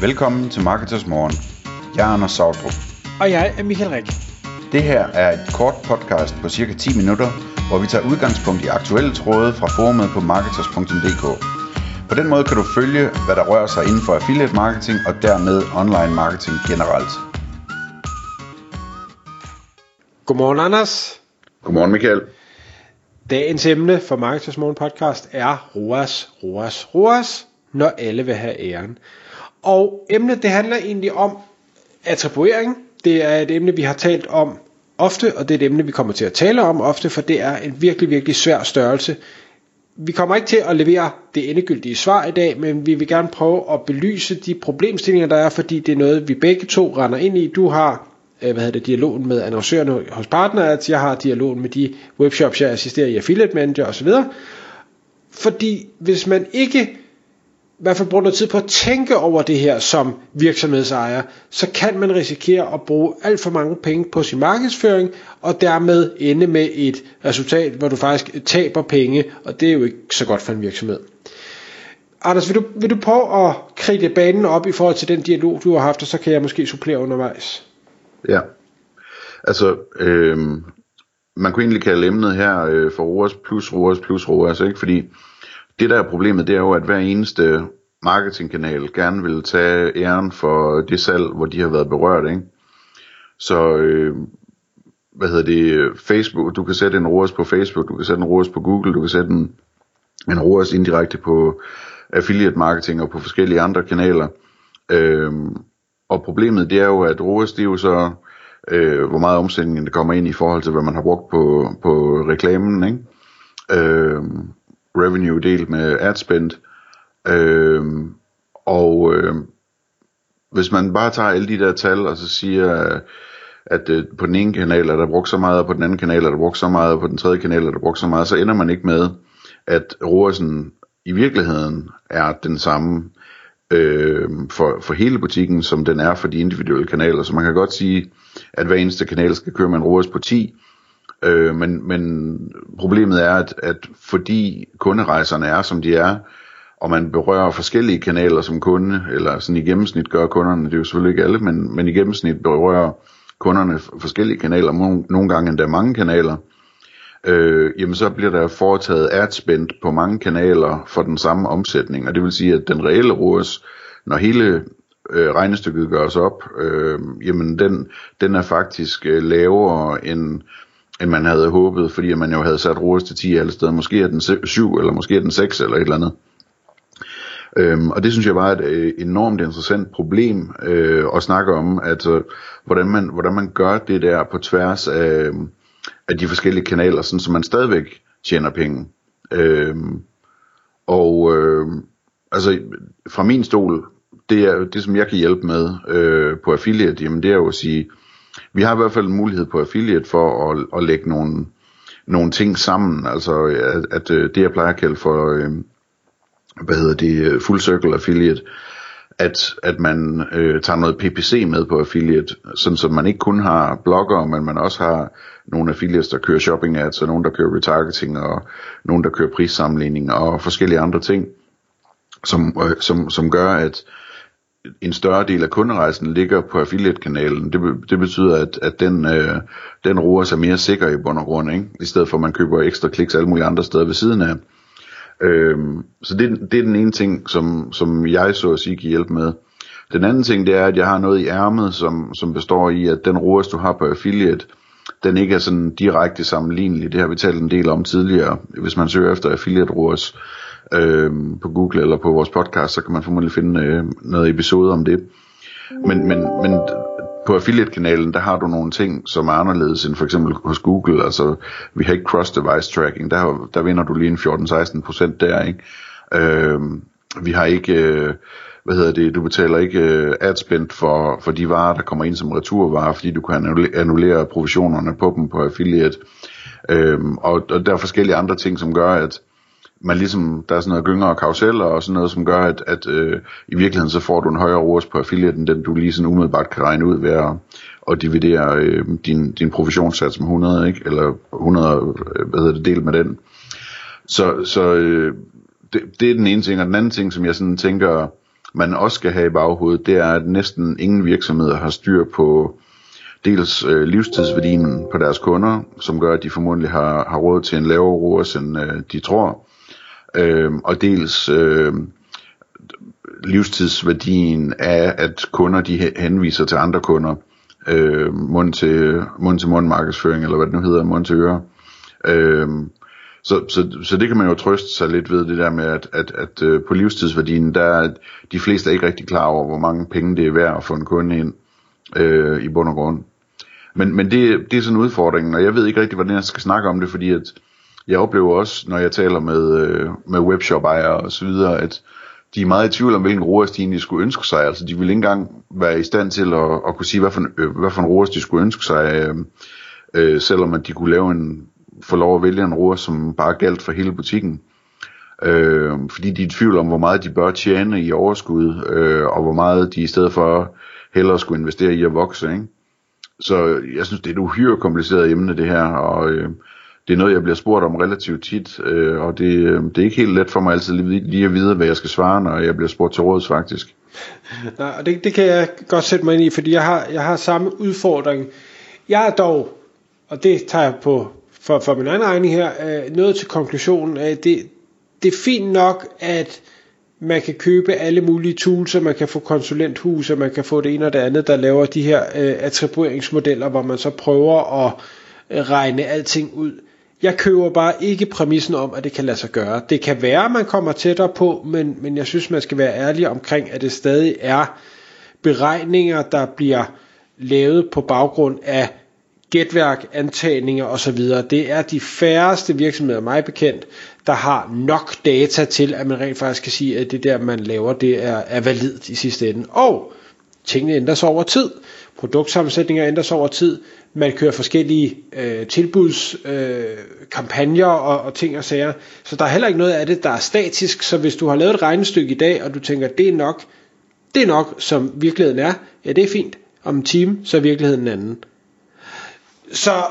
Velkommen til Marketers Morgen. Jeg er Anders Sautrup. Og jeg er Michael Rik. Det her er et kort podcast på cirka 10 minutter, hvor vi tager udgangspunkt i aktuelle tråde fra forumet på marketers.dk. På den måde kan du følge, hvad der rører sig inden for affiliate marketing og dermed online marketing generelt. Godmorgen, Anders. Godmorgen Michael. Dagens emne for Marketers Morgen podcast er ROAS, ROAS, ROAS, når alle vil have æren. Og emnet det handler egentlig om attribuering. Det er et emne, vi har talt om ofte, og det er et emne, vi kommer til at tale om ofte, for det er en virkelig, virkelig svær størrelse. Vi kommer ikke til at levere det endegyldige svar i dag, men vi vil gerne prøve at belyse de problemstillinger, der er, fordi det er noget, vi begge to render ind i. Du har øh, hvad hedder det, dialogen med annoncørerne hos partnere, jeg har dialogen med de webshops, jeg assisterer i affiliate manager osv. Fordi hvis man ikke i hvert fald bruger noget tid på at tænke over det her som virksomhedsejer, så kan man risikere at bruge alt for mange penge på sin markedsføring, og dermed ende med et resultat, hvor du faktisk taber penge, og det er jo ikke så godt for en virksomhed. Anders, vil du, vil du prøve at kridte banen op i forhold til den dialog, du har haft, og så kan jeg måske supplere undervejs? Ja, altså, øh, man kunne egentlig kalde emnet her øh, for ROAS plus ROAS plus ROAS, ikke? fordi det der er problemet, det er jo, at hver eneste marketingkanal gerne vil tage æren for det salg, hvor de har været berørt, ikke? Så, øh, hvad hedder det, Facebook, du kan sætte en ROAS på Facebook, du kan sætte en ROAS på Google, du kan sætte en, en ROAS indirekte på affiliate marketing og på forskellige andre kanaler. Øh, og problemet det er jo, at ROAS det er jo så, øh, hvor meget omsætning der kommer ind i forhold til, hvad man har brugt på, på reklamen, ikke? Øh, revenue delt med ad spend. Øh, og øh, hvis man bare tager alle de der tal, og så siger, at øh, på den ene kanal er der brugt så meget, og på den anden kanal er der brugt så meget, og på den tredje kanal er der brugt så meget, så ender man ikke med, at roersen i virkeligheden er den samme øh, for, for hele butikken, som den er for de individuelle kanaler. Så man kan godt sige, at hver eneste kanal skal køre med en ROAS på 10, Øh, men, men problemet er, at, at fordi kunderejserne er, som de er, og man berører forskellige kanaler som kunde, eller sådan i gennemsnit gør kunderne, det er jo selvfølgelig ikke alle, men, men i gennemsnit berører kunderne forskellige kanaler, nogle gange endda mange kanaler, øh, jamen så bliver der foretaget adspend på mange kanaler for den samme omsætning, og det vil sige, at den reelle ROAS, når hele øh, regnestykket gøres op, øh, jamen den, den er faktisk øh, lavere end end man havde håbet, fordi man jo havde sat ROAS til 10 alle steder. Måske er den 7, eller måske er den 6, eller et eller andet. Øhm, og det synes jeg var et øh, enormt interessant problem øh, at snakke om, at øh, hvordan, man, hvordan man gør det der på tværs af, af de forskellige kanaler, sådan, så man stadigvæk tjener penge. Øhm, og øh, altså fra min stol, det er det som jeg kan hjælpe med øh, på affiliate, jamen det er jo at sige, vi har i hvert fald en mulighed på affiliate for at, at lægge nogle, nogle ting sammen, altså at, at øh, det jeg plejer at kalde for, øh, hvad hedder det, øh, full circle affiliate, at, at man øh, tager noget PPC med på affiliate, sådan så man ikke kun har blogger, men man også har nogle affiliates, der kører shopping ads, og nogle, der kører retargeting, og nogle, der kører prissammenligning, og forskellige andre ting, som, øh, som, som gør, at en større del af kunderejsen ligger på affiliate-kanalen. Det, det betyder, at, at den, øh, den roer sig mere sikker i bund og grund, ikke? i stedet for at man køber ekstra kliks alle mulige andre steder ved siden af. Øhm, så det, det er den ene ting, som, som jeg så at sige kan hjælpe med. Den anden ting, det er, at jeg har noget i ærmet, som, som består i, at den ROAS, du har på affiliate, den ikke er sådan direkte sammenlignelig. Det har vi talt en del om tidligere, hvis man søger efter affiliate ROAS øh, på Google eller på vores podcast, så kan man formodentlig finde øh, noget episode om det. Men, men, men på affiliate-kanalen, der har du nogle ting, som er anderledes end for eksempel hos Google. Altså, vi har ikke cross-device tracking. Der, der vinder du lige en 14-16% der, ikke? Øh, vi har ikke... Øh, hvad hedder det, du betaler ikke øh, adspend for, for de varer, der kommer ind som returvarer, fordi du kan annullere provisionerne på dem på affiliate. Øhm, og, og der er forskellige andre ting, som gør, at man ligesom, der er sådan noget gynger og karuseller og sådan noget, som gør, at, at øh, i virkeligheden så får du en højere ROAS på affiliate, end den du lige sådan umiddelbart kan regne ud ved at, at dividere øh, din, din provisionssats med 100, ikke? eller 100, øh, hvad hedder det, delt med den. Så, så øh, det, det er den ene ting, og den anden ting, som jeg sådan tænker man også skal have i baghovedet, det er, at næsten ingen virksomheder har styr på dels øh, livstidsværdien på deres kunder, som gør, at de formodentlig har, har råd til en lavere ROAS, end øh, de tror, øh, og dels øh, livstidsværdien af, at kunder de henviser til andre kunder, øh, mund, til, mund til mund markedsføring, eller hvad det nu hedder, mund til øre. Øh, så, så, så det kan man jo trøste sig lidt ved, det der med, at, at, at øh, på livstidsværdien, der er de fleste er ikke rigtig klar over, hvor mange penge det er værd at få en kunde ind øh, i bund og grund. Men, men det, det er sådan en udfordring, og jeg ved ikke rigtig, hvordan jeg skal snakke om det, fordi at jeg oplever også, når jeg taler med, øh, med webshop-ejere og så videre, at de er meget i tvivl om, hvilken ROAS de egentlig skulle ønske sig. Altså, de vil ikke engang være i stand til at, at kunne sige, hvad for, øh, hvad for en ROAS de skulle ønske sig, øh, øh, selvom at de kunne lave en, få lov at vælge en ROAS, som bare galt for hele butikken. Øh, fordi de er i tvivl om, hvor meget de bør tjene i overskud, øh, og hvor meget de i stedet for hellere skulle investere i at vokse. Ikke? Så jeg synes, det er et uhyre kompliceret emne, det her, og øh, det er noget, jeg bliver spurgt om relativt tit, øh, og det, øh, det er ikke helt let for mig altid lige, lige at vide, hvad jeg skal svare, når jeg bliver spurgt til råds faktisk. Nej, og det, det kan jeg godt sætte mig ind i, fordi jeg har, jeg har samme udfordring. Jeg er dog, og det tager jeg på for, for min egen regning her, øh, nået til konklusionen af, at det, det er fint nok, at man kan købe alle mulige tools, og man kan få konsulenthus, og man kan få det ene og det andet, der laver de her øh, attribueringsmodeller, hvor man så prøver at øh, regne alting ud. Jeg køber bare ikke præmissen om, at det kan lade sig gøre. Det kan være, at man kommer tættere på, men, men jeg synes, man skal være ærlig omkring, at det stadig er beregninger, der bliver lavet på baggrund af gætværk, antagninger osv. Det er de færreste virksomheder, mig bekendt, der har nok data til, at man rent faktisk kan sige, at det der, man laver, det er, er validt i sidste ende. Og tingene ændrer sig over tid. Produktsammensætninger ændrer sig over tid. Man kører forskellige øh, tilbudskampagner øh, og, og ting og sager. Så der er heller ikke noget af det, der er statisk. Så hvis du har lavet et regnestykke i dag, og du tænker, det er nok, det er nok, som virkeligheden er, ja, det er fint. Om en time, så er virkeligheden en anden. Så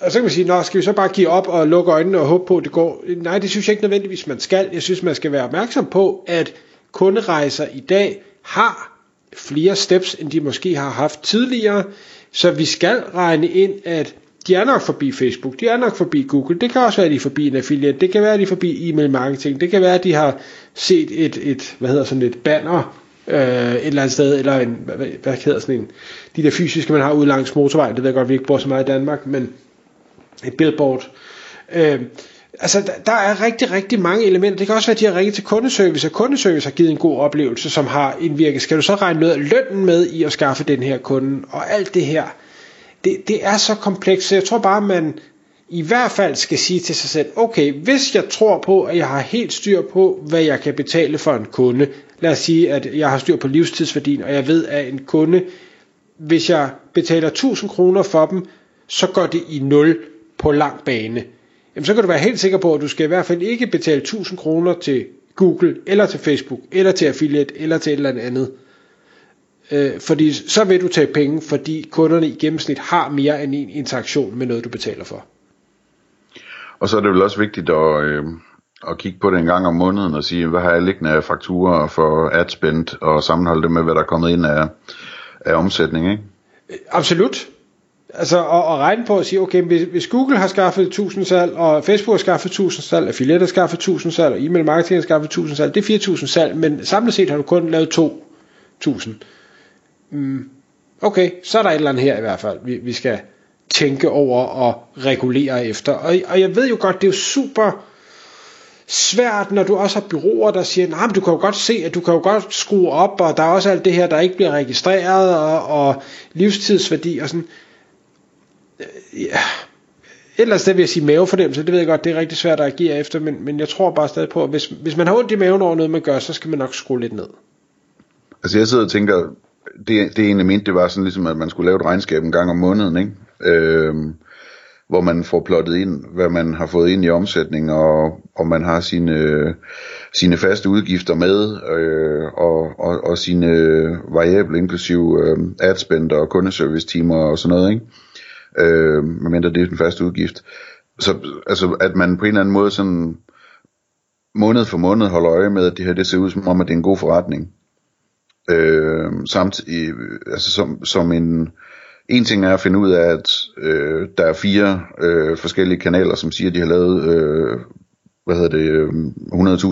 og så kan man sige, nå, skal vi så bare give op og lukke øjnene og håbe på, at det går? Nej, det synes jeg ikke nødvendigvis, man skal. Jeg synes, man skal være opmærksom på, at kunderejser i dag har flere steps, end de måske har haft tidligere. Så vi skal regne ind, at de er nok forbi Facebook, de er nok forbi Google, det kan også være, at de er forbi en affiliate, det kan være, at de er forbi e-mail marketing, det kan være, at de har set et, et hvad hedder sådan et banner øh, et eller andet sted, eller en, hvad, hvad hedder sådan en, de der fysiske, man har ude langs motorvejen, det ved jeg godt, vi ikke bor så meget i Danmark, men et billboard. Øh, altså, der, er rigtig, rigtig mange elementer. Det kan også være, at de har ringet til kundeservice, og kundeservice har givet en god oplevelse, som har indvirket. Skal du så regne noget af lønnen med i at skaffe den her kunde, og alt det her. Det, det er så komplekst, så jeg tror bare, man i hvert fald skal sige til sig selv, okay, hvis jeg tror på, at jeg har helt styr på, hvad jeg kan betale for en kunde, lad os sige, at jeg har styr på livstidsværdien, og jeg ved, at en kunde, hvis jeg betaler 1000 kroner for dem, så går det i nul på lang bane. Jamen så kan du være helt sikker på, at du skal i hvert fald ikke betale 1000 kroner til Google, eller til Facebook, eller til affiliate, eller til et eller andet. Øh, fordi så vil du tage penge, fordi kunderne i gennemsnit har mere end en interaktion med noget, du betaler for. Og så er det vel også vigtigt at, øh, at kigge på det en gang om måneden og sige, hvad har jeg liggende af fakturer for adspend og sammenholde det med, hvad der er kommet ind af, af omsætning, ikke? Absolut. Altså at, at regne på at sige, okay, hvis, hvis Google har skaffet 1000 salg, og Facebook har skaffet 1000 salg, affiliate har skaffet 1000 salg, og e-mail marketing har skaffet 1000 salg, det er 4000 salg, men samlet set har du kun lavet 2000. Mm, okay, så er der et eller andet her i hvert fald, vi, vi skal tænke over og regulere efter. Og, og jeg ved jo godt, det er jo super svært, når du også har byråer, der siger, nej, men du kan jo godt se, at du kan jo godt skrue op, og der er også alt det her, der ikke bliver registreret, og, og livstidsværdi og sådan. Øh, ja. ellers det vil jeg sige mavefornemmelse, det ved jeg godt, det er rigtig svært at agere efter, men, men jeg tror bare stadig på, at hvis, hvis man har ondt i maven over noget, man gør, så skal man nok skrue lidt ned. Altså jeg sidder og tænker, det, det egentlig mente, det var sådan ligesom, at man skulle lave et regnskab en gang om måneden, ikke? Øhm, hvor man får plottet ind, hvad man har fået ind i omsætning, og, og man har sine, sine faste udgifter med, øh, og, og, og sine variable, inklusive øh, adspend og kundeservice timer og sådan noget, ikke? Øh, medmindre det er den første udgift. Så altså, at man på en eller anden måde sådan måned for måned holder øje med, at det her det ser ud som om, at det er en god forretning. Øh, samtidig, altså som, som en, en ting er at finde ud af, at øh, der er fire øh, forskellige kanaler, som siger, at de har lavet øh, hvad hedder det, øh,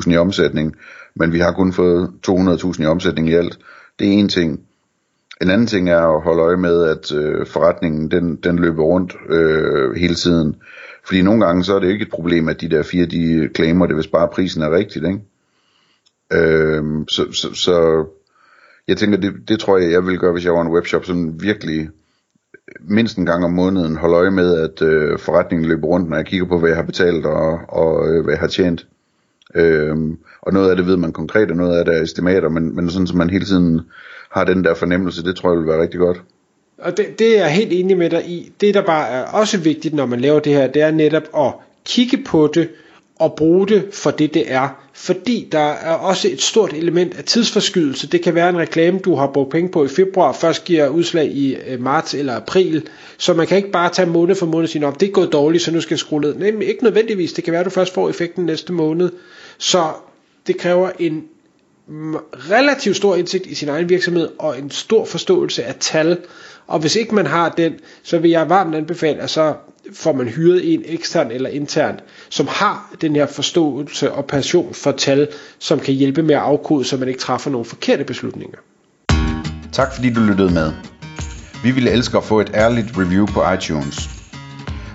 100.000 i omsætning, men vi har kun fået 200.000 i omsætning i alt. Det er en ting. En anden ting er at holde øje med, at øh, forretningen den, den løber rundt øh, hele tiden. Fordi nogle gange så er det ikke et problem, at de der fire, de claimer det, hvis bare prisen er rigtigt. Ikke? Øh, så, så, så jeg tænker, det, det tror jeg, jeg vil gøre, hvis jeg var en webshop, sådan virkelig mindst en gang om måneden holde øje med, at øh, forretningen løber rundt, når jeg kigger på, hvad jeg har betalt og, og øh, hvad jeg har tjent. Øhm, og noget af det ved man konkret, og noget af det er estimater, men, men sådan, som man hele tiden har den der fornemmelse, det tror jeg vil være rigtig godt. Og det, det er jeg helt enig med dig i. Det, der bare er også vigtigt, når man laver det her, det er netop at kigge på det, og bruge det for det, det er. Fordi der er også et stort element af tidsforskydelse. Det kan være en reklame, du har brugt penge på i februar, først giver udslag i øh, marts eller april. Så man kan ikke bare tage måned for måned og sige, det er gået dårligt, så nu skal jeg skrue ned. Nej, ikke nødvendigvis. Det kan være, at du først får effekten næste måned. Så det kræver en relativt stor indsigt i sin egen virksomhed og en stor forståelse af tal. Og hvis ikke man har den, så vil jeg varmt anbefale, at så får man hyret en ekstern eller intern, som har den her forståelse og passion for tal, som kan hjælpe med at afkode, så man ikke træffer nogle forkerte beslutninger. Tak fordi du lyttede med. Vi ville elske at få et ærligt review på iTunes.